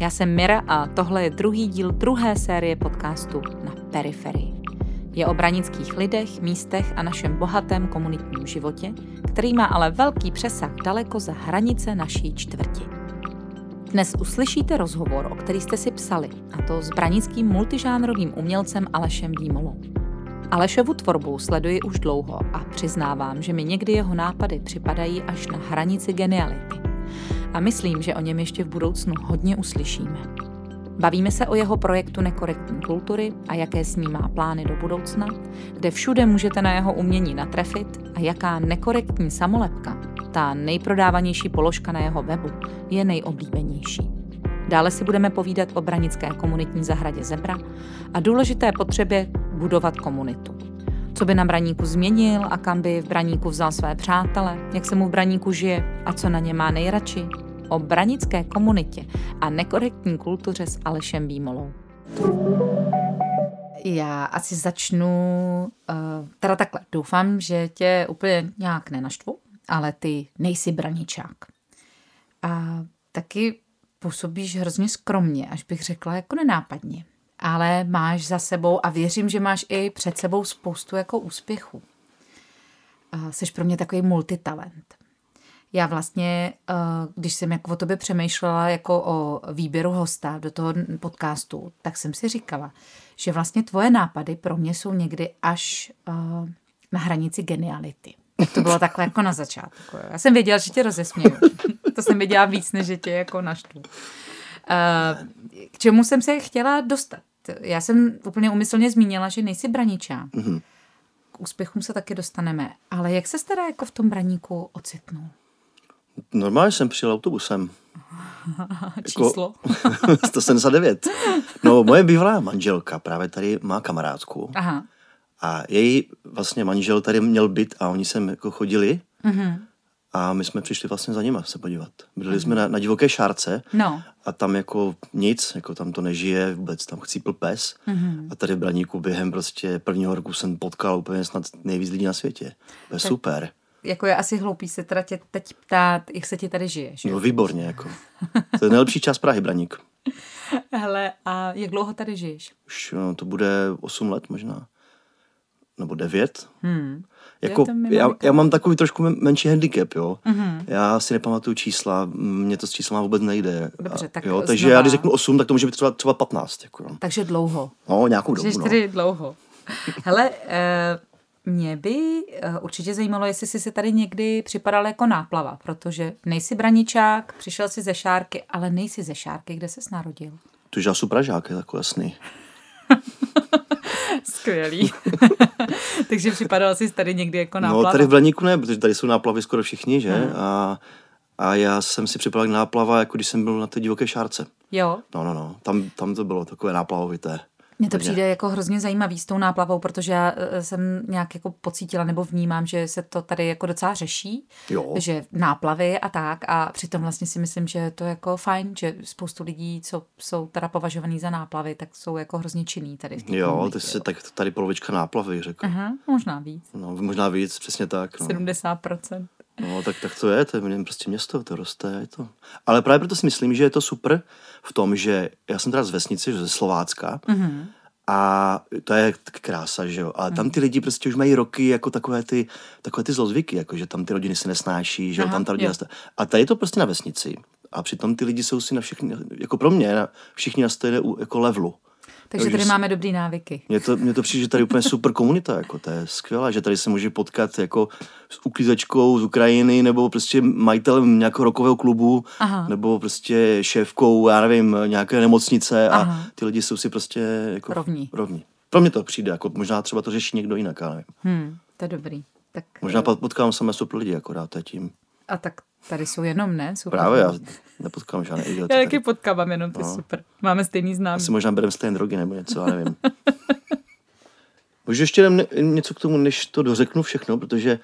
Já jsem Mira a tohle je druhý díl druhé série podcastu na periferii. Je o branických lidech, místech a našem bohatém komunitním životě, který má ale velký přesah daleko za hranice naší čtvrti. Dnes uslyšíte rozhovor, o který jste si psali, a to s branickým multižánrovým umělcem Alešem Výmolou. Alešovu tvorbu sleduji už dlouho a přiznávám, že mi někdy jeho nápady připadají až na hranici geniality a myslím, že o něm ještě v budoucnu hodně uslyšíme. Bavíme se o jeho projektu Nekorektní kultury a jaké s ním má plány do budoucna, kde všude můžete na jeho umění natrefit a jaká nekorektní samolepka, ta nejprodávanější položka na jeho webu, je nejoblíbenější. Dále si budeme povídat o branické komunitní zahradě Zebra a důležité potřebě budovat komunitu co by na Braníku změnil a kam by v Braníku vzal své přátele, jak se mu v Braníku žije a co na ně má nejradši. O branické komunitě a nekorektní kultuře s Alešem Bímolou. Já asi začnu, uh, teda takhle, doufám, že tě úplně nějak nenaštvu, ale ty nejsi braničák. A taky působíš hrozně skromně, až bych řekla jako nenápadně ale máš za sebou a věřím, že máš i před sebou spoustu jako úspěchů. Jsi pro mě takový multitalent. Já vlastně, eh, když jsem jako o tobě přemýšlela jako o výběru hosta do toho podcastu, tak jsem si říkala, že vlastně tvoje nápady pro mě jsou někdy až eh, na hranici geniality. To bylo takhle jako na začátku. Já jsem věděla, že tě rozesměju. To jsem věděla víc, než že tě jako naštvu. Eh, k čemu jsem se chtěla dostat? Já jsem úplně umyslně zmínila, že nejsi braničák. Mm-hmm. K úspěchům se taky dostaneme. Ale jak se teda jako v tom braníku ocitnul? Normálně jsem přijel autobusem. Číslo? Jako 179. No, moje bývalá manželka právě tady má kamarádku. Aha. A její vlastně manžel tady měl byt a oni sem jako chodili. Mm-hmm. A my jsme přišli vlastně za nima se podívat. Byli mm. jsme na, na divoké šárce no. a tam jako nic, jako tam to nežije vůbec, tam chcípl pes. Mm. A tady v Braníku během prostě prvního roku jsem potkal úplně snad nejvíc lidí na světě. To je tak, super. Jako je asi hloupý se teda tě teď ptát, jak se ti tady žije, že? No výborně, jako. To je nejlepší čas Prahy, Braník. Hele, a jak dlouho tady žiješ? Už no, to bude 8 let možná. Nebo 9. Hmm. Jako, já, já mám takový trošku menší handicap, jo. Mm-hmm. Já si nepamatuju čísla, mě to s číslama vůbec nejde. Dobře, tak jo, takže znova... já když řeknu 8, tak to může být třeba, třeba 15. Jako, jo. Takže dlouho. No, nějakou dobu. Takže no. dlouho. Hele, eh, mě by eh, určitě zajímalo, jestli jsi si tady někdy připadal jako náplava, protože nejsi braničák, přišel si ze Šárky, ale nejsi ze Šárky, kde ses narodil. To já jsem Pražák, je jako jasný. Skvělý. Takže připadal jsi tady někdy jako náplava? No tady v Blaníku ne, protože tady jsou náplavy skoro všichni, že? Hmm. A, a já jsem si připadal k náplava, jako když jsem byl na té divoké šárce. Jo? No, no, no. Tam, tam to bylo takové náplavovité. Mně to přijde jako hrozně zajímavý s tou náplavou, protože já e, jsem nějak jako pocítila nebo vnímám, že se to tady jako docela řeší, jo. že náplavy a tak a přitom vlastně si myslím, že je to jako fajn, že spoustu lidí, co jsou teda považovaný za náplavy, tak jsou jako hrozně činný tady. V jo, ty jsi tak tady polovička náplavy řekl. Aha, možná víc. No, možná víc, přesně tak. No. 70%. No, tak, tak to je, to je prostě město, to roste, je to. Ale právě proto si myslím, že je to super v tom, že já jsem teda z vesnice, ze Slovácka, mm-hmm. A to je krása, že jo. Ale tam ty lidi prostě už mají roky jako takové ty, takové ty zlozvyky, jako že tam ty rodiny se nesnáší, že jo, tam ta rodina... Jo. A tady je to prostě na vesnici. A přitom ty lidi jsou si na všechny, jako pro mě, na, všichni na stejné jako levelu. Takže tady máme dobrý návyky. Mně to, mně to přijde, že tady je úplně super komunita, jako to je skvělé, že tady se může potkat jako s uklízečkou z Ukrajiny, nebo prostě majitelem nějakého rokového klubu, Aha. nebo prostě šéfkou, já nevím, nějaké nemocnice Aha. a ty lidi jsou si prostě jako rovní. rovní. Pro mě to přijde, jako možná třeba to řeší někdo jinak, já nevím. Hmm, to je dobrý. Tak... Možná potkám samé super lidi, akorát tím. A tak Tady jsou jenom, ne? Super. Právě, já nepotkám žádné idioty. Já taky potkávám jenom ty, no. super. Máme stejný známý. Asi možná bereme stejné drogy nebo něco, já nevím. Můžu ještě něco k tomu, než to dořeknu všechno, protože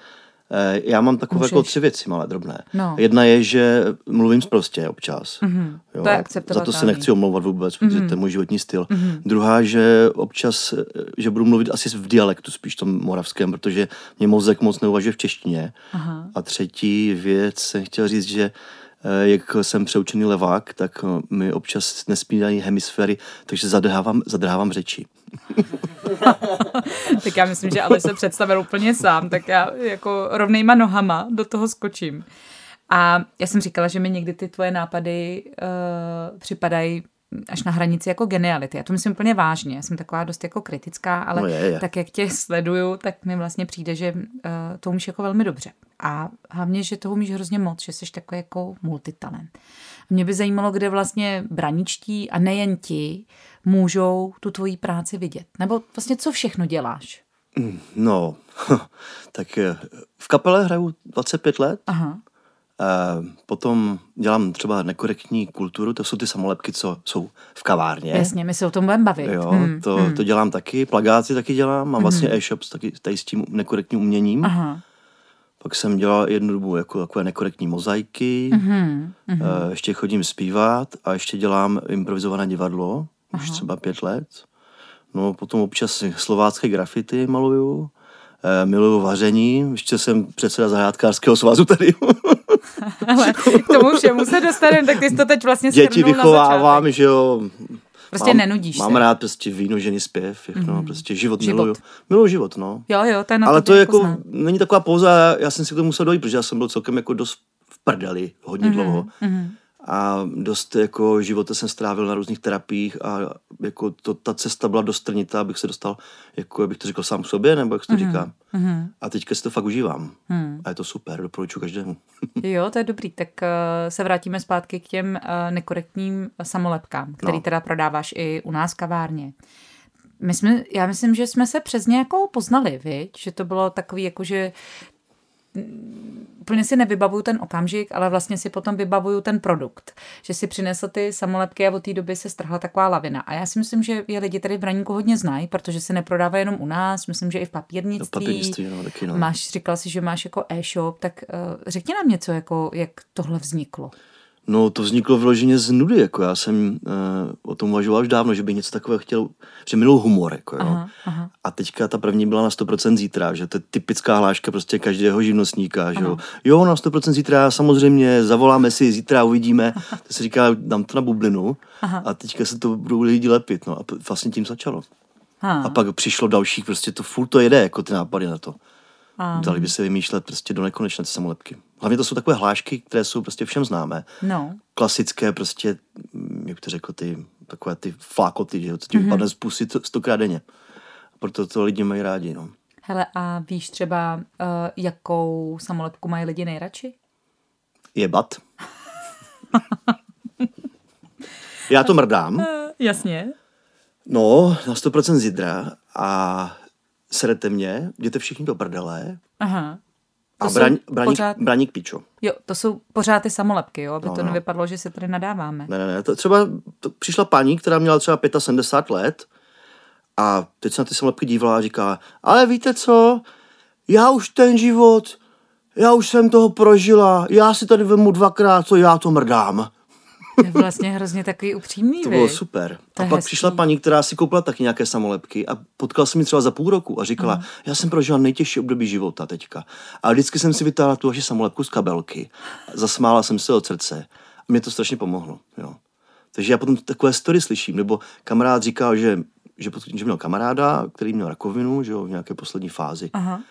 já mám takové jako tři věci malé, drobné. No. Jedna je, že mluvím prostě občas. Mm-hmm. Jo, to je Za to se nechci omlouvat vůbec, protože mm-hmm. to je můj životní styl. Mm-hmm. Druhá, že občas, eh, že budu mluvit asi v dialektu, spíš tom moravském, protože mě mozek moc neuvažuje v češtině. Aha. A třetí věc jsem chtěl říct, že eh, jak jsem přeučený levák, tak eh, mi občas nespínají hemisféry, takže zadrhávám, zadrhávám řeči. tak já myslím, že ale se představil úplně sám, tak já jako rovnejma nohama do toho skočím. A já jsem říkala, že mi někdy ty tvoje nápady uh, připadají až na hranici jako geniality. Já to myslím úplně vážně. Já jsem taková dost jako kritická, ale no je, je. tak jak tě sleduju, tak mi vlastně přijde, že uh, to umíš jako velmi dobře. A hlavně, že toho umíš hrozně moc, že jsi takový jako multitalent. Mě by zajímalo, kde vlastně braničtí a nejen ti můžou tu tvoji práci vidět. Nebo vlastně co všechno děláš? No, tak eh, v kapele hraju 25 let. Aha. Uh, potom dělám třeba nekorektní kulturu, to jsou ty samolepky, co jsou v kavárně. Jasně, my se o tom budeme bavit. Jo, hmm, to, hmm. to dělám taky, plagáty taky dělám, mám vlastně hmm. e-shops taky tady s tím nekorektním uměním. Aha. Pak jsem dělal jednu dobu jako takové nekorektní mozaiky, mm-hmm. Ještě chodím zpívat a ještě dělám improvizované divadlo, Aha. už třeba pět let. No potom občas slovácké grafity maluju, e, miluju vaření, ještě jsem předseda zahrádkářského svazu tady. Ale k tomu všemu se dostaneme, tak ty jsi to teď vlastně Děti vychovávám, že jo. Prostě mám, nenudíš Mám se. rád prostě víno, ženy, zpěv, všechno, mm. prostě život, život. miluju. Miluju život, no. Jo, jo, to je na Ale to je jako, poznám. není taková pouza, já jsem si k tomu musel dojít, protože já jsem byl celkem jako dost v prdeli hodně mm-hmm. dlouho. Mm-hmm a dost jako života jsem strávil na různých terapiích a jako to, ta cesta byla dost trnitá, abych se dostal, jako abych to řekl sám sobě, nebo jak to mm-hmm. říká. Mm-hmm. A teďka si to fakt užívám. Mm. A je to super, doporučuji každému. jo, to je dobrý. Tak uh, se vrátíme zpátky k těm uh, nekorektním samolepkám, který no. teda prodáváš i u nás kavárně. My jsme, já myslím, že jsme se přes nějakou poznali, viď? že to bylo takový, jako že úplně si nevybavuju ten okamžik, ale vlastně si potom vybavuju ten produkt. Že si přinesl ty samolepky a od té doby se strhla taková lavina. A já si myslím, že je lidi tady v Braníku hodně znají, protože se neprodává jenom u nás, myslím, že i v papírnictví. Papírnictví no, taky, no. Máš, říkal si, že máš jako e-shop, tak uh, řekni nám něco, jako, jak tohle vzniklo. No to vzniklo vloženě z nudy, jako já jsem uh, o tom uvažoval už dávno, že bych něco takového chtěl, že miluji humor, jako jo. Aha, aha. A teďka ta první byla na 100% zítra, že to je typická hláška prostě každého živnostníka, že jo. Jo, na 100% zítra, samozřejmě, zavoláme si, zítra uvidíme, to se říká, dám to na bublinu aha. a teďka se to budou lidi lepit, no a vlastně tím začalo. Aha. A pak přišlo dalších, prostě to furt to jede, jako ty nápady na to. Um. Dali by se vymýšlet prostě do nekonečna ty samolepky. Hlavně to jsou takové hlášky, které jsou prostě všem známé. No. Klasické prostě, jak to řekl, ty takové ty flákoty, že co ti mm-hmm. vypadne z pusy stokrát denně. Proto to lidi mají rádi, no. Hele, a víš třeba, uh, jakou samolepku mají lidi nejradši? Jebat. Já to mrdám. Uh, jasně. No, na 100% zidra a serete mě, jděte všichni do brdele. Aha. A braň, braník, pořád... braník pičo. Jo, to jsou pořád ty samolepky, jo, aby no, to no. nevypadlo, že se tady nadáváme. Ne, ne, ne, to třeba to přišla paní, která měla třeba 75 let a teď se na ty samolepky dívala a říká, ale víte co, já už ten život, já už jsem toho prožila, já si tady vemu dvakrát, co já to mrdám. To je vlastně hrozně takový upřímný, To bylo super. To a pak hezký. přišla paní, která si koupila taky nějaké samolepky a potkala jsem mi třeba za půl roku a říkala, mm. já jsem prožila nejtěžší období života teďka. A vždycky jsem si vytáhla tu vaši samolepku z kabelky. Zasmála jsem se od srdce. A mě to strašně pomohlo. Jo. Takže já potom takové story slyším, nebo kamarád říkal, že, že, že měl kamaráda, který měl rakovinu, že jo, v nějaké poslední fázi. Aha.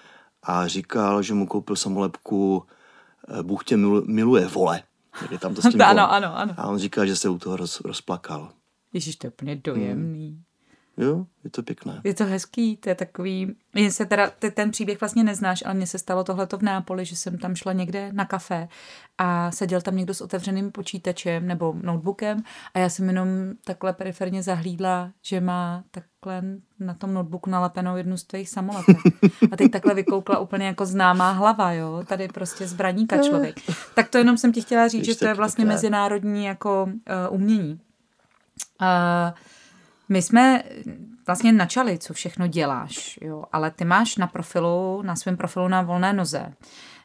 A říkal, že mu koupil samolepku eh, Bůh tě miluje, vole. Je tam to s tím ano, ano, ano. A on říká, že se u toho roz, rozplakal. Ježíš, to je úplně dojemný. Hmm. Jo, je to pěkné. Je to hezký, to je takový, jen se teda, ty ten příběh vlastně neznáš, ale mně se stalo tohleto v Nápoli, že jsem tam šla někde na kafe a seděl tam někdo s otevřeným počítačem nebo notebookem a já jsem jenom takhle periferně zahlídla, že má takhle na tom notebooku nalepenou jednu z tvých samolepek. A teď takhle vykoukla úplně jako známá hlava, jo, tady prostě zbraníka člověk. Tak to jenom jsem ti chtěla říct, Víš, že to je vlastně mezinárodní jako uh, umění. Uh, my jsme vlastně načali, co všechno děláš, jo, ale ty máš na profilu, na svém profilu na volné noze,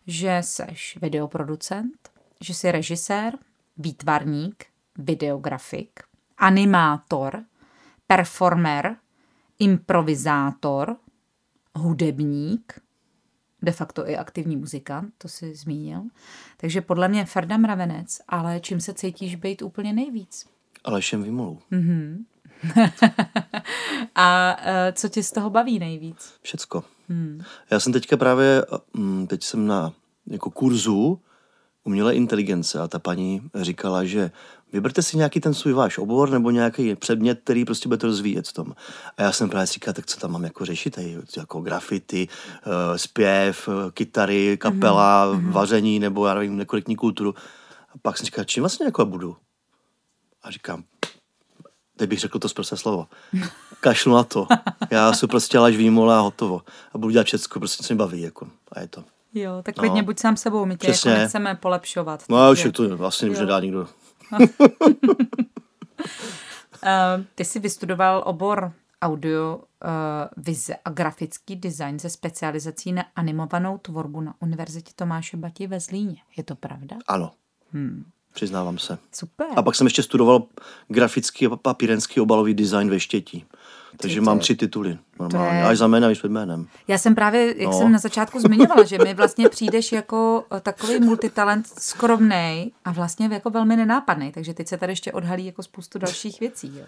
že seš videoproducent, že jsi režisér, výtvarník, videografik, animátor, performer, improvizátor, hudebník, de facto i aktivní muzikant, to si zmínil. Takže podle mě Ferda Mravenec, ale čím se cítíš být úplně nejvíc? Alešem Vymolou. Mm-hmm. A uh, co tě z toho baví nejvíc? Všecko. Hmm. Já jsem teďka právě, mm, teď jsem na jako kurzu umělé inteligence a ta paní říkala, že vyberte si nějaký ten svůj váš obor nebo nějaký předmět, který prostě budete rozvíjet v tom. A já jsem právě říkal, tak co tam mám jako řešit, jako grafity, uh, zpěv, uh, kytary, kapela, mm-hmm. vaření nebo já nevím, nekorektní kulturu. A pak jsem říkal, čím vlastně jako budu? A říkám, teď bych řekl to zprosté slovo. Kašlu na to. Já si prostě laž výmola a hotovo. A budu dělat všechno, prostě se mi baví. Jako. A je to. Jo, tak klidně no. buď sám sebou, my tě jako Přesně. jako nechceme polepšovat. No, už to vlastně už nedá nikdo. uh, ty jsi vystudoval obor audio, uh, vize a grafický design se specializací na animovanou tvorbu na Univerzitě Tomáše Bati ve Zlíně. Je to pravda? Ano. Hmm. Přiznávám se. Super. A pak jsem ještě studoval grafický a papírenský obalový design ve Štětí. Takže Ty mám tři tituly normálně. Je... Až za jménem, až před jménem. Já jsem právě, jak no. jsem na začátku zmiňovala, že mi vlastně přijdeš jako eh, takový multitalent skromný a vlastně jako velmi nenápadný. Takže teď se tady ještě odhalí jako spoustu dalších věcí. Jo.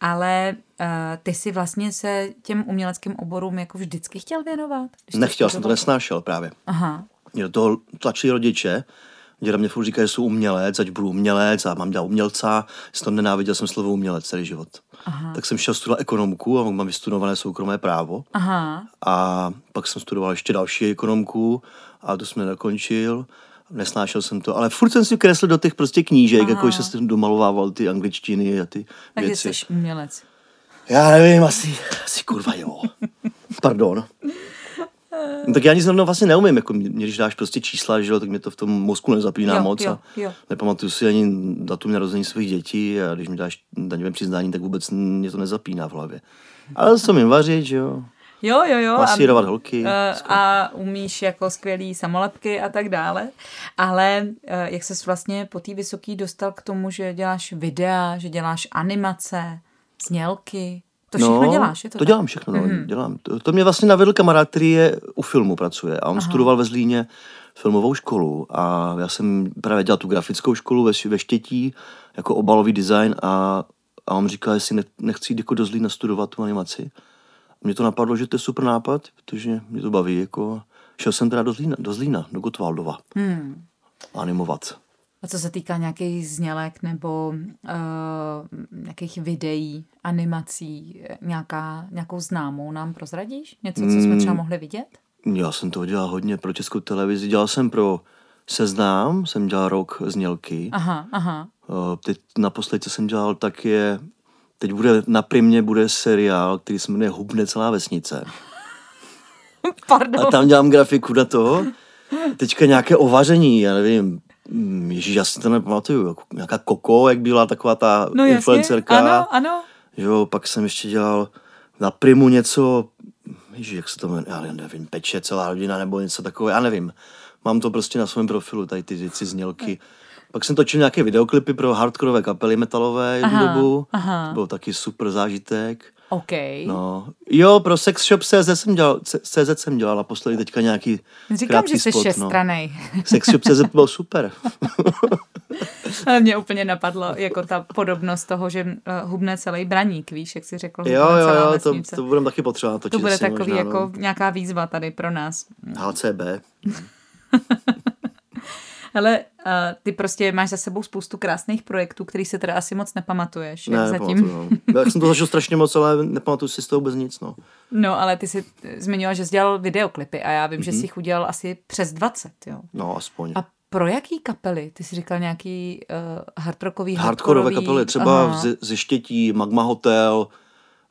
Ale uh, ty si vlastně se těm uměleckým oborům jako vždycky chtěl věnovat? Nechtěl, jsem to nesnášel právě. Aha. Mě do toho tlačili rodiče, Děda mě furt říká, že jsou umělec, ať budu umělec a mám dělat umělce. Z toho nenáviděl jsem slovo umělec celý život. Aha. Tak jsem šel studovat ekonomku a mám vystudované soukromé právo. Aha. A pak jsem studoval ještě další ekonomku a to jsem nedokončil. Nesnášel jsem to, ale furt jsem si kreslil do těch prostě knížek, Aha. jako že jsem domalovával ty angličtiny a ty Takže věci. jsi umělec. Já nevím, asi, asi kurva jo. Pardon. No, tak já nic zrovna vlastně neumím, jako mě, když dáš prostě čísla, že jo, tak mě to v tom mozku nezapíná jo, moc jo, a jo. nepamatuju si ani datum narození svých dětí a když mi dáš daňové přiznání, tak vůbec mě to nezapíná v hlavě. Ale co mi vařit, že jo. Jo, jo, jo. Masírovat holky. A, a umíš jako skvělý samolepky a tak dále. Ale eh, jak ses vlastně po té vysoký dostal k tomu, že děláš videa, že děláš animace, znělky, to všechno no, děláš, je to To tak? dělám všechno, no, mm-hmm. dělám. To, to mě vlastně navedl kamarád, který je u filmu pracuje a on Aha. studoval ve Zlíně filmovou školu a já jsem právě dělal tu grafickou školu ve, ve Štětí jako obalový design a, a on říkal, jestli ne, nechci jít jako do Zlína studovat tu animaci. Mně to napadlo, že to je super nápad, protože mě to baví. Jako, šel jsem teda do Zlína, do, Zlína, do Gotwaldova. Hmm. Animovat. A co se týká nějakých znělek nebo uh, nějakých videí, animací, nějaká, nějakou známou nám prozradíš? Něco, co jsme třeba hmm. mohli vidět? Já jsem to dělal hodně pro českou televizi. Dělal jsem pro Seznám, jsem dělal rok znělky. Aha, aha. Uh, teď naposledy, co jsem dělal, tak je, teď bude, na primě bude seriál, který se jmenuje Hubne celá vesnice. Pardon. A tam dělám grafiku na to. Teďka nějaké ovaření, já nevím, Mm, Ježíš, já si to nepamatuju, jako nějaká Koko, jak byla taková ta no, influencerka. Ano, ano. Jo, pak jsem ještě dělal na Primu něco, Ježíš, jak se to jmenuje, já nevím, peče celá rodina nebo něco takové, já nevím. Mám to prostě na svém profilu, tady ty věci znělky. Pak jsem točil nějaké videoklipy pro hardkorové kapely metalové jednu dobu. Aha. To byl taky super zážitek. OK. No. Jo, pro Sex Shop CZ jsem dělal, CZ jsem dělal naposledy teďka nějaký Říkám, že jsi spot, šestranej. No. Sex Shop CZ byl super. Ale mě úplně napadlo jako ta podobnost toho, že uh, hubne celý braník, víš, jak jsi řekl. Jo, jo, jo, to, to budeme taky potřebovat točit. To bude takový možná, jako no. nějaká výzva tady pro nás. HCB. Ale uh, ty prostě máš za sebou spoustu krásných projektů, který si teda asi moc nepamatuješ. Ne, zatím. no. Já jsem to zažil strašně moc, ale nepamatuju si z toho vůbec nic. No. no, ale ty jsi zmiňoval, že jsi dělal videoklipy a já vím, mm-hmm. že mhm. jsi jich udělal asi přes 20, jo. No, aspoň. A pro jaký kapely? Ty jsi říkal nějaký uh, hardrockový, hardkorové kapely, třeba ze, ze Štětí, Magma Hotel,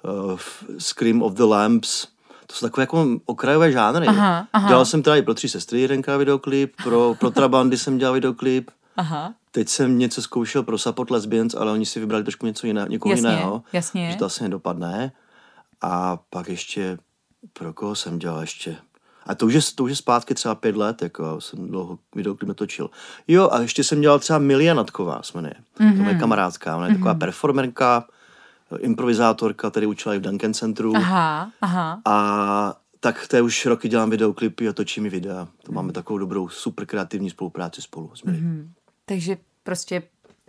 uh, Scream of the Lamps, to jsou takové jako okrajové žánry. Aha, aha. Dělal jsem teda i pro tři sestry jedenka videoklip, pro, pro Trabandy jsem dělal videoklip. Aha. Teď jsem něco zkoušel pro Support Lesbians, ale oni si vybrali trošku něco jiného, někoho jasně, jiného. Jasně. Že to asi nedopadne. A pak ještě, pro koho jsem dělal ještě? A to už je, to už je zpátky třeba pět let, jako jsem dlouho videoklip netočil. Jo, a ještě jsem dělal třeba Milia Natková, jsme ne. Mm-hmm. To je mhm. kamarádka, ona je mm-hmm. taková performerka, improvizátorka, tady učila i v Duncan Centru. Aha, aha. A tak to je už roky dělám videoklipy a točím i videa. To máme takovou dobrou, super kreativní spolupráci spolu s mm-hmm. Takže prostě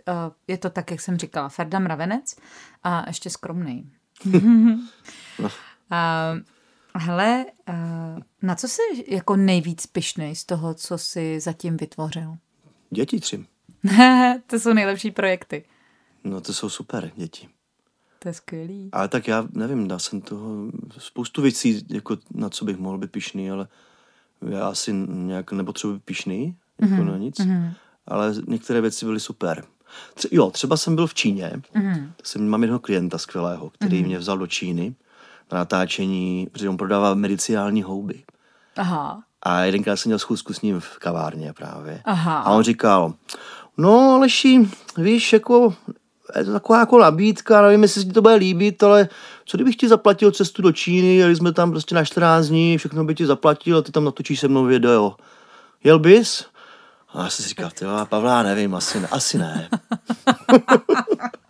uh, je to tak, jak jsem říkala, Ferda Mravenec a ještě skromný. no. uh, hele, uh, na co jsi jako nejvíc pišnej z toho, co jsi zatím vytvořil? Děti tři. to jsou nejlepší projekty. No to jsou super děti. To je skvělý. Ale tak já nevím, dá jsem toho spoustu věcí, jako na co bych mohl být pišný, ale já asi nějak nepotřebuji být pišný, jako mm-hmm. na nic. Mm-hmm. Ale některé věci byly super. Tře- jo, třeba jsem byl v Číně, mm-hmm. jsem, mám jednoho klienta skvělého, který mm-hmm. mě vzal do Číny na natáčení, protože on prodává medicinální houby. Aha. A jedenkrát jsem měl schůzku s ním v kavárně právě. Aha. A on říkal, no Aleši, víš, jako je to taková jako nabídka, nevím, jestli si to bude líbit, ale co kdybych ti zaplatil cestu do Číny, jeli jsme tam prostě na 14 dní, všechno by ti zaplatil a ty tam natočíš se mnou video. Jel bys? A já jsem si říkal, ty Pavla, nevím, asi ne. Asi ne.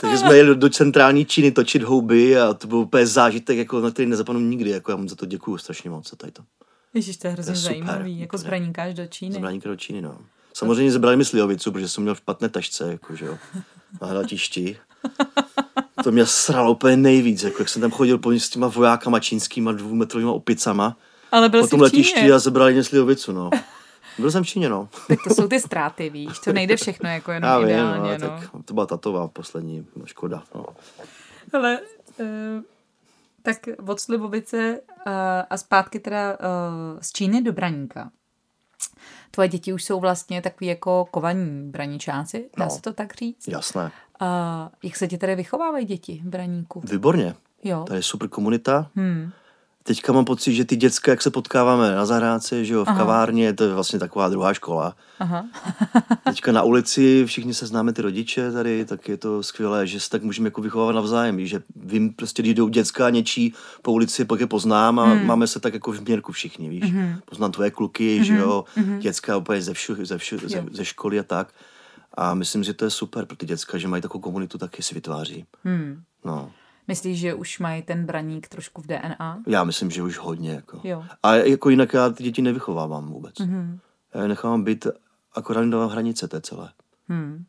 Takže jsme jeli do centrální Číny točit houby a to byl úplně zážitek, jako, na který nezapomenu nikdy. Jako já mu za to děkuju strašně moc. Tady to. Ježiš, to je hrozně to je zajímavý. Super, jako zbraníkáš do Číny. Zbraníka do Číny, no. Samozřejmě zebrali mi slivovicu, protože jsem měl v patné tašce, jako, že jo, na hladišti. To mě sralo úplně nejvíc, jako, jak jsem tam chodil po s těma vojákama čínskýma dvoumetrovýma opicama. Ale byl po tom letišti a zebrali mě slivovicu, no. Byl jsem v Číně, no. Tak to jsou ty ztráty, víš, to nejde všechno jako jenom Já vím, ideálně, no, no. Tak to byla tatová poslední, no, škoda, no. Ale, uh, tak od Slivovice uh, a zpátky teda uh, z Číny do Braníka tvoje děti už jsou vlastně takový jako kovaní braničáci, dá no, se to tak říct? Jasné. A jak se ti tady vychovávají děti v braníku? Výborně. Jo. Tady je super komunita. Hmm teďka mám pocit, že ty děcka, jak se potkáváme na zahrádce, že jo, v Aha. kavárně, to je vlastně taková druhá škola. Aha. teďka na ulici všichni se známe ty rodiče tady, tak je to skvělé, že se tak můžeme jako vychovávat navzájem, že vím prostě, když jdou děcka něčí po ulici, pak je poznám a hmm. máme se tak jako v měrku všichni, víš. Hmm. Poznám tvoje kluky, hmm. že jo, hmm. děcka úplně ze, všu, ze, všu, ze, ze školy a tak. A myslím, že to je super pro ty děcka, že mají takovou komunitu, taky si vytváří. Hmm. No. Myslíš, že už mají ten braník trošku v DNA? Já myslím, že už hodně. Jako. Jo. A jako jinak já ty děti nevychovávám vůbec. Mm-hmm. Já je nechávám být akorát do hranice té celé. Hmm.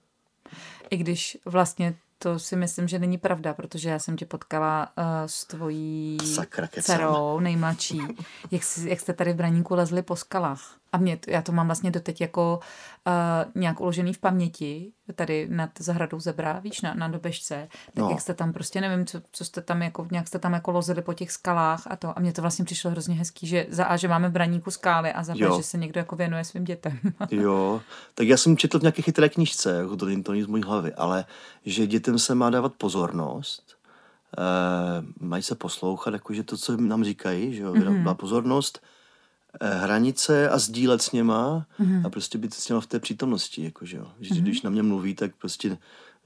I když vlastně to si myslím, že není pravda, protože já jsem tě potkala uh, s tvojí Sakra, dcerou nejmladší, jak, si, jak jste tady v Braníku lezli po skalách. A mě, to, já to mám vlastně doteď jako uh, nějak uložený v paměti, tady nad zahradou Zebra, víš, na, na dobežce, tak no. jak jste tam prostě, nevím, co, co jste tam jako, nějak jste tam jako lozili po těch skalách a to. A mně to vlastně přišlo hrozně hezký, že za A, že máme v Braníku skály a za B, že se někdo jako věnuje svým dětem. jo, tak já jsem četl v nějaké chytré knižce, jako to, to není z mojí hlavy, ale že dětem se má dávat pozornost, Uh, mají se poslouchat, jakože to, co nám říkají, že jo, mm-hmm. pozornost, hranice a sdílet s něma mm-hmm. a prostě být s něma v té přítomnosti, jakože jo. Že, mm-hmm. Když na mě mluví, tak prostě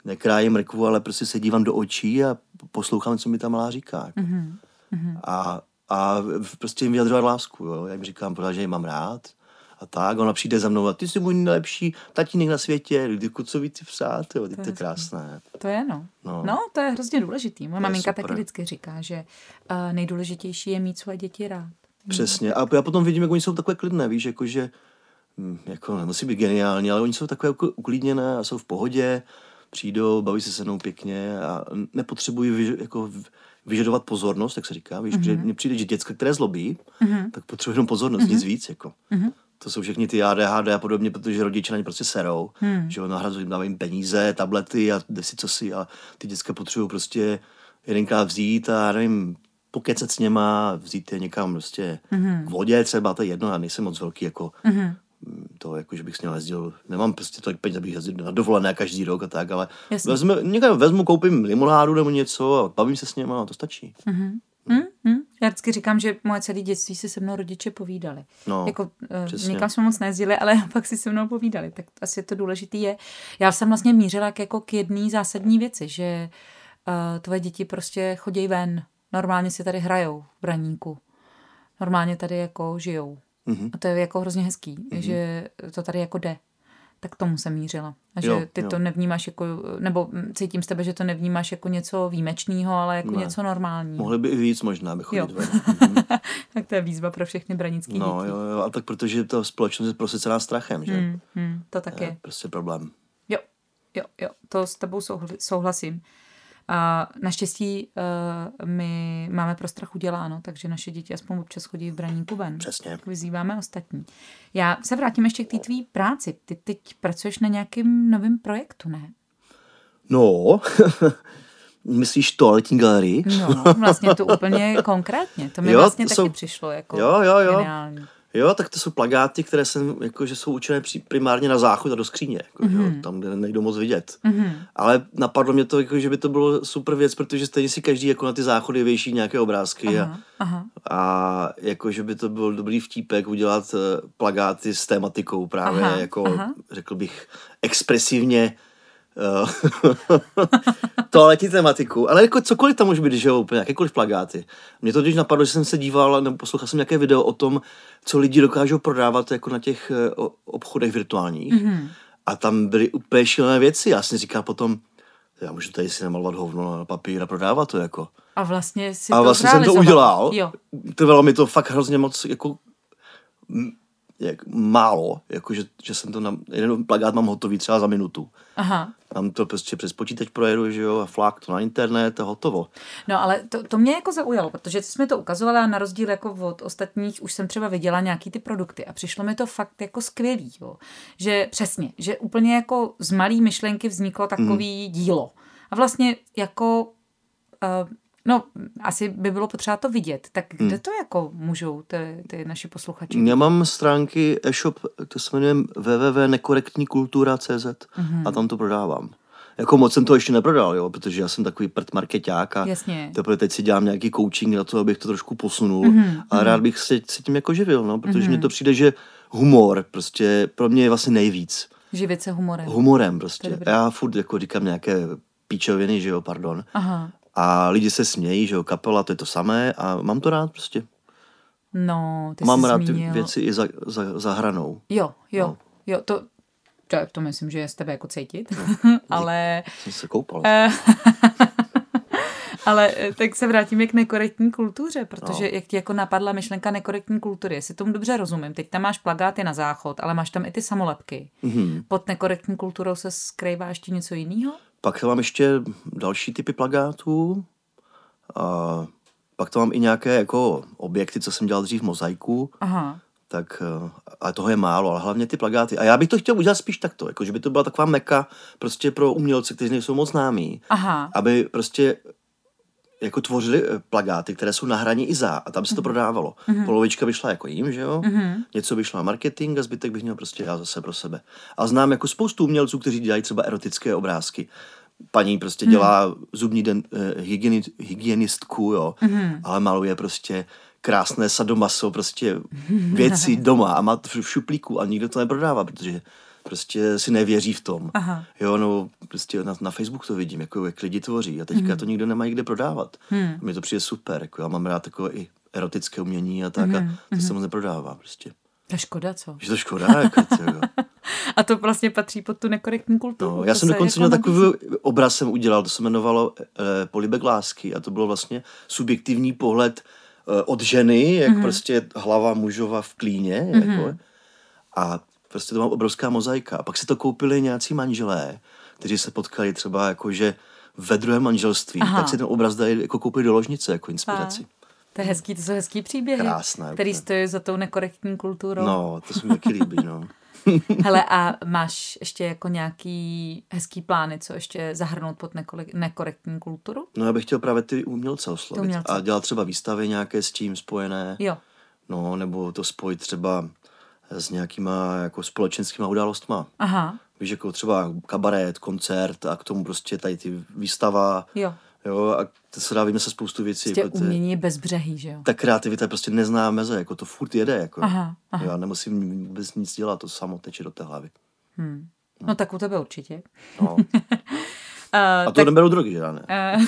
nekrájím mrkvu, ale prostě se dívám do očí a poslouchám, co mi ta malá říká. Jako. Mm-hmm. A, a prostě jim vyjadřovat lásku, jo. Jak říkám, protože ji mám rád a tak. Ona přijde za mnou a ty jsi můj nejlepší tatínek na světě, ty co víc psát, jo, to, to je krásné. To je, no. no. No, to je hrozně důležitý. Moje maminka taky vždycky říká, že uh, nejdůležitější je mít své děti rád. Přesně. A já potom vidím, jak oni jsou takové klidné, víš, jakože hm, jako nemusí být geniální, ale oni jsou takové jako uklidněné a jsou v pohodě, přijdou, baví se se mnou pěkně a nepotřebují vyž, jako vyžadovat pozornost, jak se říká, víš, mm-hmm. mně přijde, že děcka, které zlobí, mm-hmm. tak potřebují jenom pozornost, mm-hmm. nic víc, jako. Mm-hmm. To jsou všechny ty ADHD a podobně, protože rodiče na ně prostě serou, mm. že jo, nahrazují, dávají jim peníze, tablety a desi co si a ty děcka potřebují prostě jedenkrát vzít a nevím, pokecat s něma, vzít je někam prostě mm-hmm. k vodě třeba, to je jedno, já nejsem moc velký jako mm-hmm. to, jako, že bych s ním jezdil, nemám prostě tolik peněz, abych jezdil na dovolené každý rok a tak, ale vezmu, někam vezmu, koupím limonádu nebo něco a bavím se s něma a to stačí. Mm-hmm. Mm, Já vždycky říkám, že moje celé dětství si se mnou rodiče povídali. No, jako, uh, někam jsme moc nejezdili, ale pak si se mnou povídali. Tak asi to důležité je. Já jsem vlastně mířila jako k jedné zásadní věci, že uh, tvoje děti prostě chodí ven normálně si tady hrajou v braníku. Normálně tady jako žijou. Mm-hmm. A to je jako hrozně hezký, mm-hmm. že to tady jako jde. Tak tomu jsem mířila. A že Jo, ty jo. to nevnímáš jako, nebo cítím z tebe, že to nevnímáš jako něco výjimečného, ale jako Ne. něco normálního. Mohli by i víc možná, chodit Jo. ven. Tak to je výzva pro všechny branické No děti. jo, jo, a tak protože ta společnost je prosycená strachem, že? Hmm, hmm, to tak To je. je prostě problém. Jo, jo, jo, to s tebou souhlasím. A naštěstí uh, my máme pro strach uděláno, takže naše děti aspoň občas chodí v braníku ven. Přesně. Vyzýváme ostatní. Já se vrátím ještě k té tvý práci. Ty teď pracuješ na nějakém novém projektu, ne? No, myslíš toaletní galerii? No, vlastně to úplně konkrétně. To mi Jo, vlastně to taky jsou- přišlo jako Jo, jo, jo. geniální. Jo, tak to jsou plagáty, které jsem, jakože jsou určené při- primárně na záchod a do skříně, jako, mm-hmm. Mhm. jo, tam, kde nejdou moc vidět. Mhm. Ale napadlo mě to, jako, že by to bylo super věc, protože stejně si každý jako na ty záchody věší nějaké obrázky a, Aha, aha. a jako, že by to byl dobrý vtípek udělat uh, plagáty s tématikou právě, Aha, jako aha. řekl bych, expresivně toaletní tematiku, ale jako cokoliv tam může být, že jo, úplně jakékoliv plagáty. Mě to když napadlo, že jsem se díval, nebo poslouchal jsem nějaké video o tom, co lidi dokážou prodávat jako na těch eh, obchodech virtuálních. Mhm. A tam byly úplně šílené věci. Já jsem říkal potom, já můžu tady si namalovat hovno na papír a prodávat to jako. A vlastně si A to vlastně jsem to udělal. Jo. Trvalo mi to fakt hrozně moc jako jak, málo, jako že, že jsem to na, jeden plagát mám hotový třeba za minutu. Aha. Tam to prostě přes počítač projedu, že jo, a flák to na internet a hotovo. No ale to, to mě jako zaujalo, protože ty jsi mi to ukazovala a na rozdíl jako od ostatních už jsem třeba viděla nějaký ty produkty a přišlo mi to fakt jako skvělý, jo. Že přesně, že úplně jako z malý myšlenky vzniklo takový mm. dílo. A vlastně jako, uh, no asi by bylo potřeba to vidět, tak kde to jako můžou ty, ty naši posluchači? Já mám stránky e-shop, to se jmenuje www.nekorektníkultura.cz Mhm. a tam to prodávám. Jako moc jsem to ještě neprodal, jo, protože já jsem takový prd marketák a Jasně. teprve teď si dělám nějaký coaching na to, abych to trošku posunul, Mhm, mm-hmm. ale rád bych se, se tím jako živil, no, protože mm-hmm. mně to přijde, že humor prostě pro mě je vlastně nejvíc. Živit se humorem. Humorem prostě. Já furt jako říkám nějaké píčoviny, že jo, pardon. Aha. A lidi se smějí, že jo, kapela, to je to samé a mám to rád prostě. No, ty mám jsi rád zmínil... ty věci i za, za, za hranou. Jo, jo, No. jo, to, to, to myslím, že je z tebe jako cítit, ale... Jsem se koupal. Eh, Ale eh, tak se vrátíme k nekorektní kultuře, protože No. jak ti jako napadla myšlenka nekorektní kultury, jestli tomu dobře rozumím, teď tam máš plagáty na záchod, ale máš tam i ty samolepky. Mhm. Pod nekorektní kulturou se skrývá ještě něco jiného? Pak tam mám ještě další typy plagátů. A pak tam mám i nějaké jako objekty, co jsem dělal dřív v mozaiku. Aha, Tak, eh, ale toho je málo, ale hlavně ty plagáty. A já bych to chtěl udělat spíš takto, jako že by to byla taková meka prostě pro umělce, kteří nejsou moc známí. aha, Aby prostě jako tvořili eh, plagáty, které jsou na hraní i za a tam se to prodávalo. Polovička by šla jako jim, že jo? Něco by šlo na marketing a zbytek bych měl prostě já zase pro sebe. A znám jako spoustu umělců, kteří dělají třeba erotické obrázky. Paní prostě dělá zubní den, eh, hygieni, hygienistku, jo, ale maluje prostě krásné sadomaso, prostě věci doma a má to v šuplíku a nikdo to neprodává, protože prostě si nevěří v tom. Aha. Jo, no, prostě na, na Facebook to vidím, jako jak lidi tvoří a teďka to nikdo nemají kde prodávat. Hmm. Mně to přijde super, jako já mám rád takové i erotické umění a tak a to se moc neprodává prostě. to je škoda, co? Že to škoda, jako to, jo. A to vlastně patří pod tu nekorektní kulturu. No, já jsem se dokonce jako měl nabízí. takový obraz, jsem udělal, to se jmenovalo eh, Polibek lásky a to bylo vlastně subjektivní pohled eh, od ženy, jak mm-hmm. prostě hlava mužova v klíně, mm-hmm. jako, a prostě to má obrovská mozaika. A pak si to koupili nějací manželé, kteří se potkali třeba jako, že ve druhém manželství, Aha. tak si ten obraz dají jako koupit do ložnice jako inspiraci. To je hezký, to jsou hezký příběhy, Krásné který úplně. stojí za tou nekorektní kulturou. No, to se mi taky líbí, no. Hele, a máš ještě jako nějaký hezký plány, co ještě zahrnout pod nekole- nekorektní kulturu? No, já bych chtěl právě ty umělce oslovit Ty umělce. a dělat třeba výstavy nějaké s tím spojené. Jo. No, nebo to spojit třeba s nějakýma jako společenskýma událostma. Aha, Víš, jako třeba kabaret, koncert a k tomu prostě tady ty výstava. jo. Jo, a to se dá vymyslet spoustu věcí. Prostě Jako umění je bezbřehý, že jo? ta kreativita prostě nezná meze, jako to furt jede. Jako. Aha, aha. Já nemusím vůbec nic dělat, to samo teče do té hlavy. No tak u tebe určitě. No. Uh, A to neberu drogy, že já ne? Uh,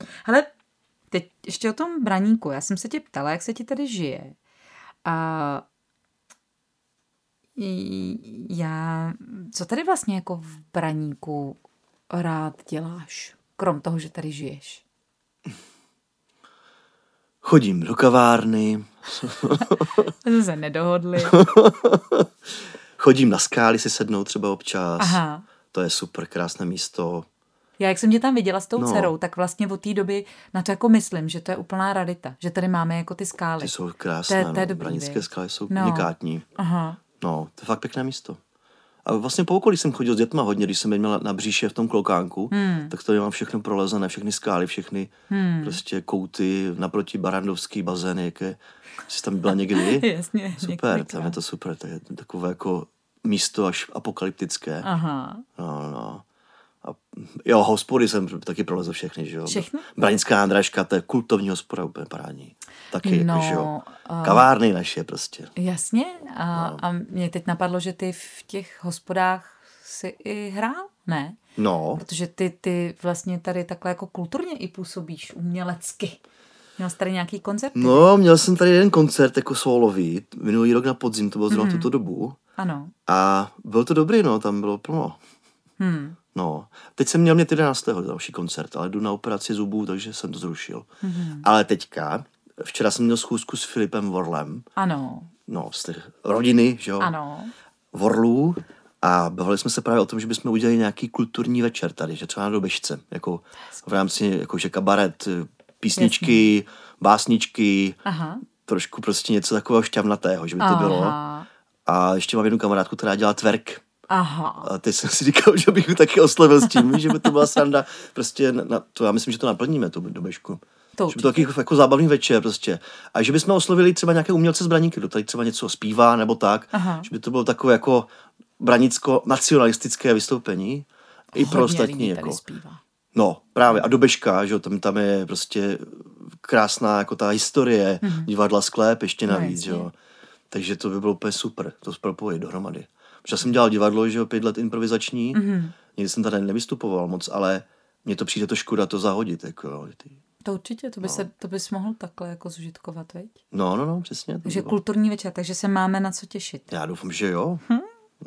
hele, teď ještě o tom braníku. Já jsem se tě ptala, jak se ti tady žije. A Já, co tady vlastně jako v Braníku rád děláš, krom toho, že tady žiješ? Chodím do kavárny. Jsme se nedohodli. Chodím na skály si sednout třeba občas. Aha. To je super, krásné místo. Já, jak jsem tě tam viděla s tou no. dcerou, tak vlastně od té doby na to jako myslím, že to je úplná radita, že tady máme jako ty skály. Ty jsou krásné, to je, to je no. Branické skály jsou no. unikátní. Aha. No, to je fakt pěkné místo. A vlastně po okolí jsem chodil s dětma hodně, když jsem měl na bříše v tom klokánku, hmm. tak to mám všechno prolezené, všechny skály, všechny hmm. prostě kouty, naproti Barandovský bazén, jaké jsi tam byla někdy. Jasně, Super, tam je to super, to je takové jako místo až apokalyptické. Aha. No, no. A jo, hospody jsem taky prolezl všechny, že jo. Všechny? Branická nádražka, to je kultovní hospoda, úplně parádní. Taky, no, že jo. Uh, Kavárny naše prostě. Jasně. A, no. a mě teď napadlo, že ty v těch hospodách si i hrál, ne? No. Protože ty, ty vlastně tady takhle jako kulturně i působíš umělecky. Měl jsi tady nějaký koncert? No, měl jsem tady jeden koncert jako solový, minulý rok na podzim, to bylo zrovna mm. tuto dobu. Ano. A byl to dobrý, no, tam bylo plno. Hmm. No, teď jsem měl mě 11. další koncert, ale jdu na operaci zubů, takže jsem to zrušil. Mm-hmm. Ale teďka, včera jsem měl schůzku s Filipem Vorlem. Ano. No, z těch rodiny, že jo? Ano. Vorlů. A bavili jsme se právě o tom, že bychom udělali nějaký kulturní večer tady, že třeba na Dobežce, jako v rámci, jakože kabaret, písničky, Jasně. básničky, Aha. trošku prostě něco takového šťavnatého, že by to Aha. bylo. A ještě mám jednu kamarádku, která dělá twerk. Aha. A teď jsem si říkal, že bych ho taky oslovil s tím, že by to byla sranda. Prostě na, to, já myslím, že to naplníme, tu dobežku. To že by to taky jako zábavný večer prostě. A že bychom oslovili třeba nějaké umělce z Braníky, kdo tady třeba něco zpívá nebo tak. Aha. Že by to bylo takové jako branicko-nacionalistické vystoupení. I pro ostatní. Jako. Zpívá. No, právě. A dobežka, že tam, tam je prostě krásná jako ta historie, mm-hmm. divadla sklep ještě no, navíc, no, jo. Takže to by bylo úplně super, to propojit dohromady. Protože jsem dělal divadlo, že jo, pět let improvizační, mm-hmm. nikdy jsem tady nevystupoval moc, ale mně to přijde to škoda to zahodit, jako. Ty... To určitě, to, by no. se, to bys mohl takhle jako zužitkovat, veď? No, no, no, přesně. Takže kulturní večer, takže se máme na co těšit. Já doufám, že jo. Hm?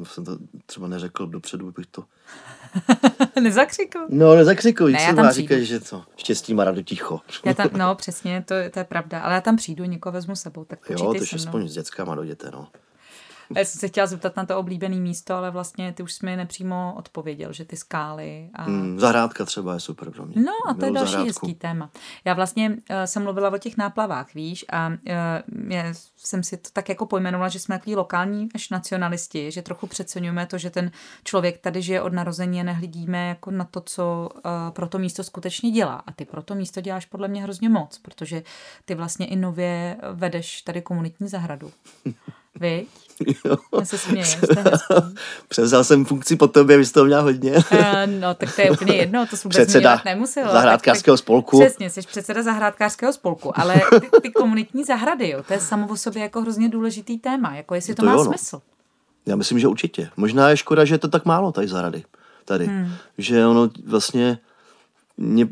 Jsem to třeba neřekl dopředu, bych to... nezakřikl. No, nezakřikl, ne, já tam říkají, že to štěstí má rado ticho. já tam, no, přesně, to, to je pravda. Ale já tam přijdu, někoho vezmu sebou, tak Jo, to je aspoň s dětskama dojděte, no. Já jsem se chtěla zeptat na to oblíbené místo, ale vlastně ty už jsi mi nepřímo odpověděl, že ty skály. A... Hmm, zahrádka třeba je super pro mě. No a to je další zahrádku. hezký téma. Já vlastně uh, jsem mluvila o těch náplavách, víš, a uh, já jsem si to tak jako pojmenovala, že jsme takový lokální až nacionalisti, že trochu přeceňujeme to, že ten člověk tady žije od narození a nehlídíme jako na to, co uh, pro to místo skutečně dělá. A ty pro to místo děláš podle mě hrozně moc, protože ty vlastně i nově vedeš tady komunitní zahradu. Jo. Já se směju, Převzal jsem funkci po tobě, vy jste to měla hodně. Uh, no, tak to je úplně jedno, to jsem vůbec předseda nemusela. zahrádkářského spolku. Přesně, jsi předseda zahrádkářského spolku, ale ty, ty komunitní zahrady, jo, to je samo o sobě jako hrozně důležitý téma, jako jestli to, to má jo, no. smysl. Já myslím, že určitě. Možná je škoda, že je to tak málo tady zahrady. Tady. Hmm. Že ono vlastně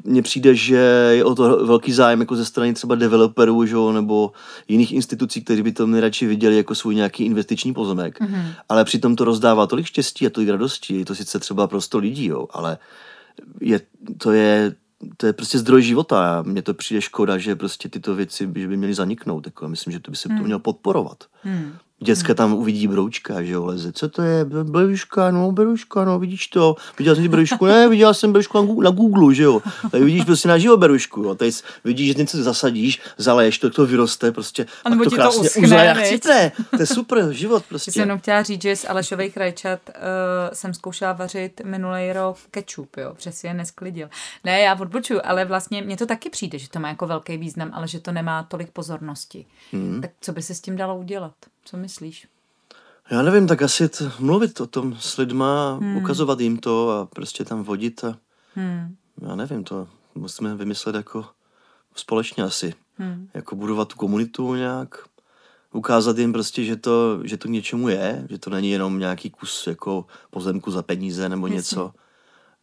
mně přijde, že je o to velký zájem jako ze strany třeba developerů že, nebo jiných institucí, kteří by to nejradši viděli jako svůj nějaký investiční pozemek. Mm-hmm. Ale přitom to rozdává tolik štěstí a tolik radosti. Je to sice třeba pro 100 lidí, jo, ale je, to, je, to je prostě zdroj života. Mně to přijde škoda, že prostě tyto věci by, by měly zaniknout. Jako, myslím, že to by se mm. to mělo podporovat. Mm. Děcka tam uvidí broučka, že jo, leze. Co to je? Beruška, no, beruška, no, vidíš to. Viděl jsem berušku? Ne, viděl jsem berušku na Google, že jo. Tady vidíš prostě na živo berušku, jo. Tady vidíš, že něco zasadíš, zaleješ, to, to vyroste, prostě. A nebo to ti krásně to uschne, chcete. To je super, život prostě. Jsem jenom chtěla říct, že z Alešových rajčat uh, jsem zkoušela vařit minulý rok kečup, jo, přesně je nesklidil. Ne, já odbočuju, ale vlastně mně to taky přijde, že to má jako velký význam, ale že to nemá tolik pozornosti. Hmm. Tak co by se s tím dalo udělat? Co myslíš? Já nevím, tak asi t- mluvit o tom s lidma, hmm. ukazovat jim to a prostě tam vodit a hmm. já nevím, to musíme vymyslet jako společně asi. Hmm. Jako budovat tu komunitu nějak, ukázat jim prostě, že to, že to něčemu je, že to není jenom nějaký kus jako pozemku za peníze nebo Jasně. něco,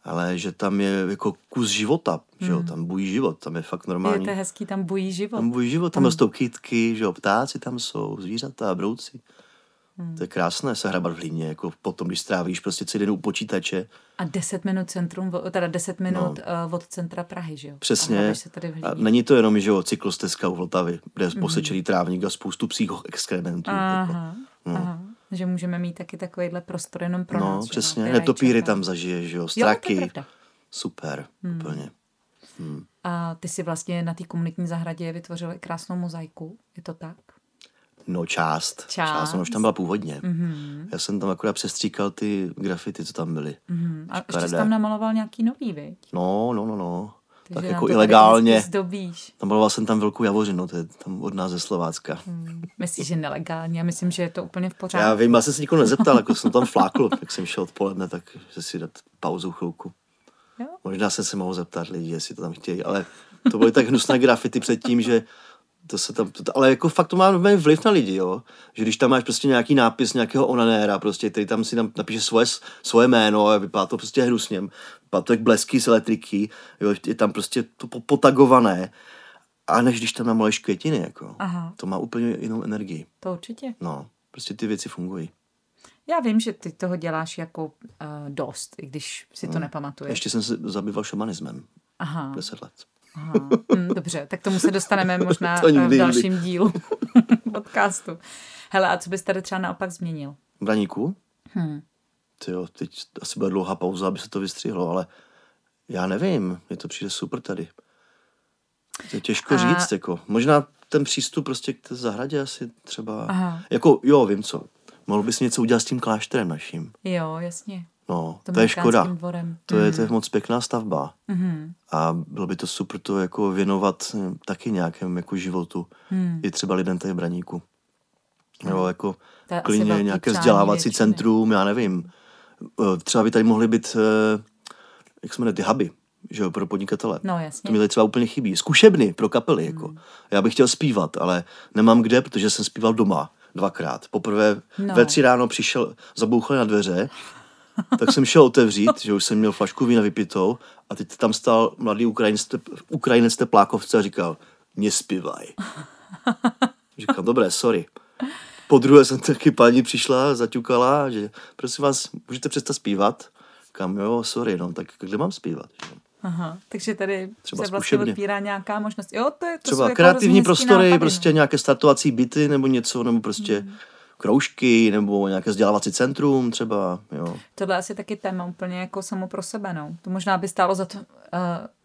ale že tam je jako kus života, že jo, hmm. tam bují život, tam je fakt normální. Je to hezký, tam bují život. Tam bují život, tam, tam rostou kytky, že jo, ptáci tam jsou, zvířata, brouci. Hmm. To je krásné se hrabat v hlíně, jako potom, když strávíš prostě celý den u počítače. A 10 minut centrum, teda 10 minut no. od centra Prahy, že jo? Přesně. A, se tady v a není to jenom, že jo, cyklostezka u Vltavy, kde je mm. posečený trávník a spoustu psích exkrementů. Aha, jako. no. aha. Že můžeme mít taky takovýhle prostor jenom pro no, nás. Přesně, no, netopíry tam zažije, že jo, straky. Jo, Super, hmm. úplně. Hmm. A ty si vlastně na té komunitní zahradě vytvořil krásnou mozaiku, je to tak? No část. Část. část už tam byla původně. Mm-hmm. Já jsem tam akorát přestříkal ty grafity, co tam byly. Mm-hmm. A ještě jsi tam namaloval nějaký nový, viď? No, no, no, no. Takže tak jako ilegálně. Zdobíš. Namaloval jsem tam velkou javořinu, to je tam od nás ze Slovácka. Hmm. Myslíš, že nelegálně? Já myslím, že je to úplně v pořádku. Já vím, já jsem se nikoho nezeptal, jako jsem tam flákl, tak jsem šel odpoledne, tak že si dát pauzu chvilku. Jo? Možná jsem se mohl zeptat lidí, jestli to tam chtějí, ale to byly tak hnusné grafity předtím, že to se tam, to, ale jako fakt to má vliv na lidi, jo. Že když tam máš prostě nějaký nápis nějakého onanéra, prostě, který tam si tam napíše svoje, svoje jméno a vypadá to prostě hnusně, vypadá to jak blesky z elektriky, jo, je tam prostě to potagované, a než když tam namaluješ květiny, jako. Aha. To má úplně jinou energii. To určitě. No, prostě ty věci fungují. Já vím, že ty toho děláš jako uh, dost, i když si to hmm. nepamatuješ. Ještě jsem se zabýval šamanismem. Aha. Deset let. Aha, hm, dobře, tak tomu se dostaneme možná v dalším nikdy. dílu podcastu. Hele, a co bys tady třeba naopak změnil? V Braníku? Hmm. Tyjo, teď asi bude dlouhá pauza, aby se to vystřihlo, ale já nevím, mě to přijde super tady. To je těžko a... říct, jako. Možná ten přístup prostě k té zahradě asi třeba, Aha. jako jo, vím co, mohl bys něco udělat s tím klášterem naším. Jo, jasně. No, to je škoda. Dvorem. To, mm. je, to je mhm. moc pěkná stavba. Mm. A bylo by to super to jako věnovat eh, taky nějakém jako životu. Mm. I třeba lidem tady v Braníku. Mm. Jo, jako klidně nějaké vzdělávací většiny. centrum, já nevím. Eh, třeba by tady mohly být, eh, jak jsme jmenuje, ty huby, že jo, pro podnikatele. No, jasně. To mi tady třeba úplně chybí. Zkušebny pro kapely, jako. Mm. Já bych chtěl zpívat, ale nemám kde, protože jsem zpíval doma dvakrát. Poprvé no. ve tři ráno přišel, zabouchali na dveře tak jsem šel otevřít, že už jsem měl flašku vína vypitou a teď tam stál mladý Ukrajinec, Ukrajinec teplákovce a říkal, zpívaj. Říkal, dobré, sorry. Po druhé jsem taky paní přišla, zaťukala, že prosím vás, můžete přestat zpívat? Kam jo, sorry, no, tak kde mám zpívat? Aha, takže tady Třeba se vlastně zkušebně. otvírá nějaká možnost. Jo, to je, to Třeba kreativní prostory, nápady, prostě no. nějaké startovací byty nebo něco, nebo prostě mm kroužky nebo nějaké vzdělávací centrum třeba. Jo. Tohle asi taky téma úplně jako samo pro sebe. No. To možná by stálo za to uh,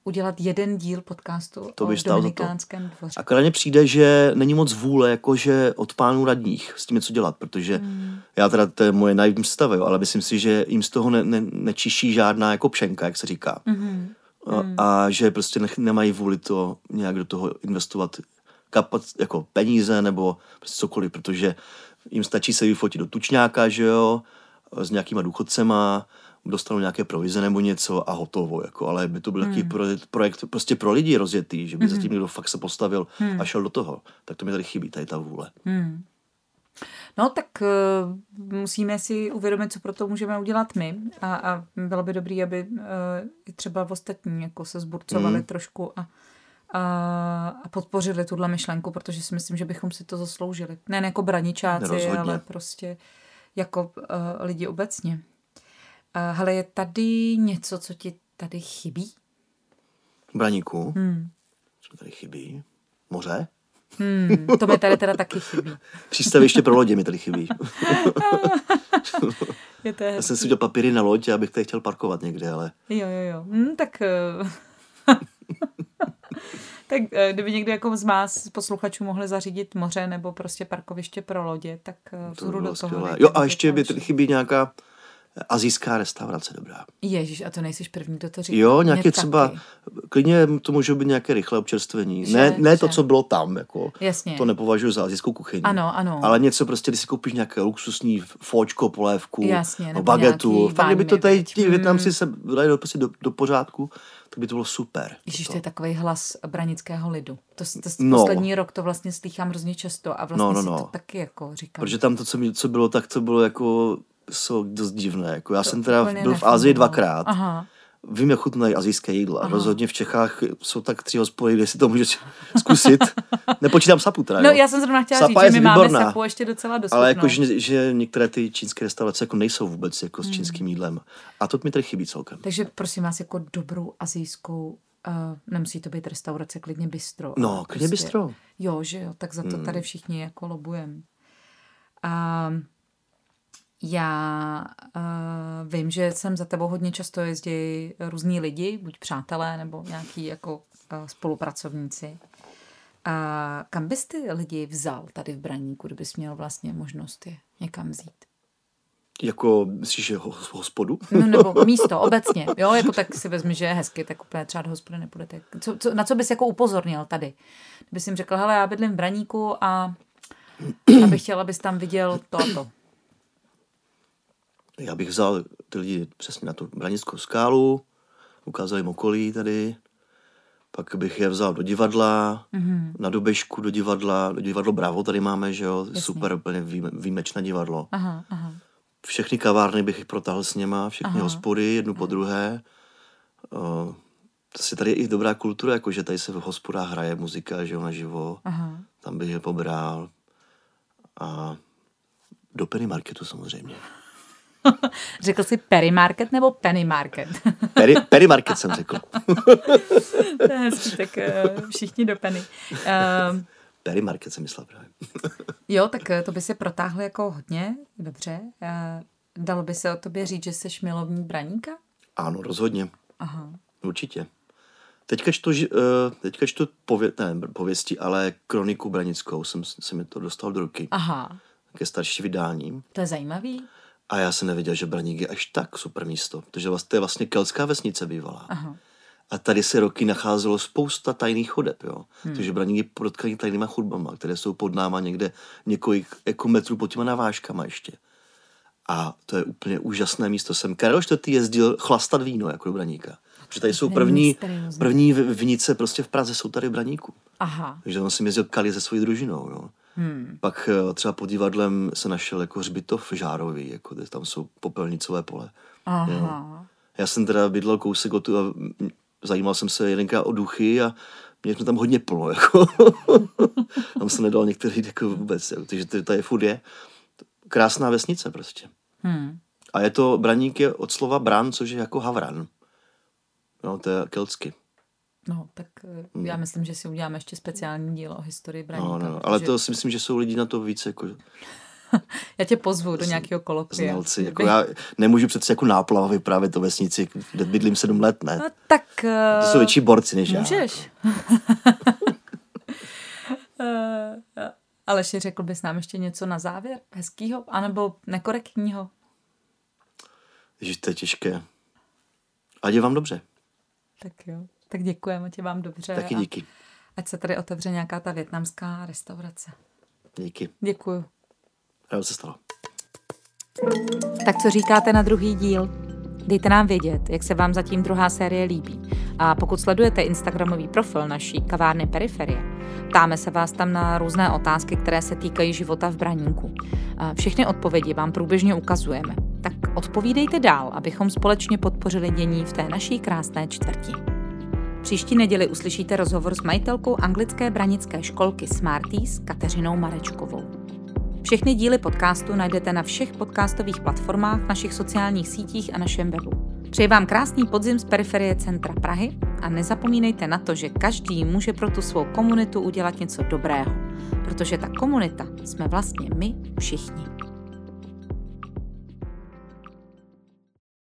udělat jeden díl podcastu to by o Dominikánském dvoře. A mně přijde, že není moc vůle jakože od pánů radních s tím něco dělat, protože hmm. já teda, to je moje naivní stave, ale myslím si, že jim z toho ne, ne, nečiší žádná jako pšenka, jak se říká. Hmm. A, hmm. a že prostě nech, nemají vůli to nějak do toho investovat kapac, jako peníze nebo prostě cokoliv, protože jim stačí se vyfotit do tučňáka, že jo, s nějakýma důchodcema, dostanou nějaké provize nebo něco a hotovo, jako, ale by to byl hmm. takový projekt prostě pro lidi rozjetý, že by hmm. zatím někdo fakt se postavil hmm. a šel do toho. Tak to mi tady chybí, tady ta vůle. Hmm. No tak uh, musíme si uvědomit, co pro to můžeme udělat my a, a bylo by dobré, aby uh, třeba ostatní jako se zburcovali hmm. trošku a a podpořili tuhle myšlenku, protože si myslím, že bychom si to zasloužili. Ne jako braničáci, Rozhodně. ale prostě jako uh, lidi obecně. Uh, hele, je tady něco, co ti tady chybí? Braníku? Hmm. Co tady chybí? Moře? Hmm, to mi tady teda taky chybí. Přístaviště pro lodě mi tady chybí. je to Já jsem si udělal papíry na loď, abych tady chtěl parkovat někde, ale... Jo, jo, jo. Hmm, tak... Tak eh, kdyby někdo jako z vás posluchačů mohli zařídit moře nebo prostě parkoviště pro lodě, tak eh, to do toho. Jo a ještě by chybí nějaká azijská restaurace dobrá. Ježíš, a to nejsiš první, kdo to říká. Jo, nějaké třeba, taky. klidně to může být nějaké rychlé občerstvení. Že, ne, ne že. to, co bylo tam, jako. Jasně. To nepovažuji za azijskou kuchyni. Ano, ano. Ale něco prostě, když si koupíš nějaké luxusní fóčko, polévku, Jasně, no, bagetu. Fakt, by to tady ti Větnamci se dali do, prostě do, do pořádku, tak by to bylo super. Ježíš, to je takový hlas branického lidu. To, to, to no. poslední rok to vlastně slýchám hrozně často a vlastně no, no, no. si to taky jako říkám. Protože tam to, co, mi, co bylo, tak to bylo jako jsou dost divné. Jako já to jsem teda byl v Ázii dvakrát Aha. vím, jak chutnají azijské jídla. Aha. Rozhodně v Čechách jsou tak tři hospody, kde si to můžeš zkusit. Nepočítám sapu teda, No, já jsem zrovna chtěla Sapa říct, že my výborná, máme sapu ještě docela dostupnou. Ale jako, že, že, některé ty čínské restaurace jako nejsou vůbec jako s hmm. čínským jídlem. A to mi tady chybí celkem. Takže prosím vás, jako dobrou azijskou Uh, nemusí to být restaurace, klidně bistro. No, klidně prostě, bistro. Jo, že jo, tak za to hmm. tady všichni jako lobujem. Uh, já uh, vím, že jsem za tebou hodně často jezdí různí lidi, buď přátelé nebo nějaký jako uh, spolupracovníci. A uh, kam bys ty lidi vzal tady v Braníku, kdybys měl vlastně možnost je někam vzít? Jako, myslíš, že hospodu? No, nebo místo, obecně. Jo, jako tak si vezmi, že je hezky, tak úplně třeba do hospody nepůjdete. Co, co, na co bys jako upozornil tady? Kdybys jim řekl, hele, já bydlím v Braníku a abych chtěla, abys tam viděl to a to. Já bych vzal ty lidi přesně na tu branickou skálu, ukázal jim okolí tady, pak bych je vzal do divadla, mm-hmm. na Dobešku do divadla, do divadlo Bravo tady máme, že jo, Jasně. super, úplně výjimečné divadlo. Aha, aha. Všechny kavárny bych protáhl s něma, všechny aha. hospody, jednu aha. po druhé. Uh, si tady je i dobrá kultura, jakože tady se v hospodách hraje muzika, že jo, naživo. Aha. Tam bych je pobral. A do Penny Marketu samozřejmě. řekl jsi Perry Market nebo Penny Market? Perry, Perry Market jsem řekl. to je hezký, tak uh, všichni do Penny. Uh, Perry Market jsem myslel právě. jo, tak eh, to by se protáhlo jako hodně, dobře. Uh, dalo by se o tobě říct, že jsi milovní braníka? Ano, rozhodně. Aha. Určitě. Teďka čtu, teďka čtu pově, ne, pověsti, ale kroniku branickou jsem, jsem mi to dostal do ruky. Aha. Ke starší vydání. To je zajímavý. A já jsem nevěděl, že Braník je až tak super místo, protože vlastně to je vlastně kelská vesnice bývalá. Aha. A tady se roky nacházelo spousta tajných chodeb, jo. Hmm. Takže Braník je protkaný tajnýma chodbama, které jsou pod náma někde několik jako metrů pod těma navážkama ještě. A to je úplně úžasné místo. Jsem Karel IV. jezdil chlastat víno jako do Braníka. Protože tady jsou první, první vinice prostě v Praze jsou tady v Braníku. Aha. Takže on si jezdil Kali se svojí družinou, jo. Hmm. Pak eh, třeba pod divadlem se našel jako hřbitov žárový, jako tam jsou popelnicové pole. Aha. Jo. Já jsem teda bydlel kousek od tu a zajímal jsem se jedenkrát o duchy a mě jsme tam hodně plno, jako. tam se nedal některý jako vůbec, jo. takže to, je furt je krásná vesnice prostě. Hmm. A je to, Braník je od slova bran, což je jako havran. No, to je keltsky. No, tak eh, já myslím, že si uděláme ještě speciální dílo o historii Braníka. No, no, ale to si myslím, že jsou lidi na to víc jako... já tě pozvu do nějakého kolokvia. Znalci, jako já nemůžu přece jako náplava vyprávět to vesnici, kde bydlím sedm let, ne? No, tak... Uh... To jsou větší borci než můžeš. já. Můžeš. Aleši, řekl bys nám ještě něco na závěr? Hezkýho? Anebo nekorektního? Ježiš, to je těžké. Ať je vám dobře. Tak jo. Tak děkujeme, tě vám dobře. Taky díky. Ať se tady otevře nějaká ta větnamská restaurace. Díky. Děkuju. Rád se stalo. Tak co říkáte na druhý díl? Dejte nám vědět, jak se vám zatím druhá série líbí. A pokud sledujete Instagramový profil naší kavárny Periferie, ptáme se vás tam na různé otázky, které se týkají života v Braníku. Všechny odpovědi vám průběžně ukazujeme. Tak odpovídejte dál, abychom společně podpořili dění v té naší krásné čtvrti. Příští neděli uslyšíte rozhovor s majitelkou anglické branické školky Smarties Kateřinou Marečkovou. Všechny díly podcastu najdete na všech podcastových platformách, našich sociálních sítích a našem webu. Přeji vám krásný podzim z periferie centra Prahy a nezapomínejte na to, že každý může pro tu svou komunitu udělat něco dobrého, protože ta komunita jsme vlastně my všichni.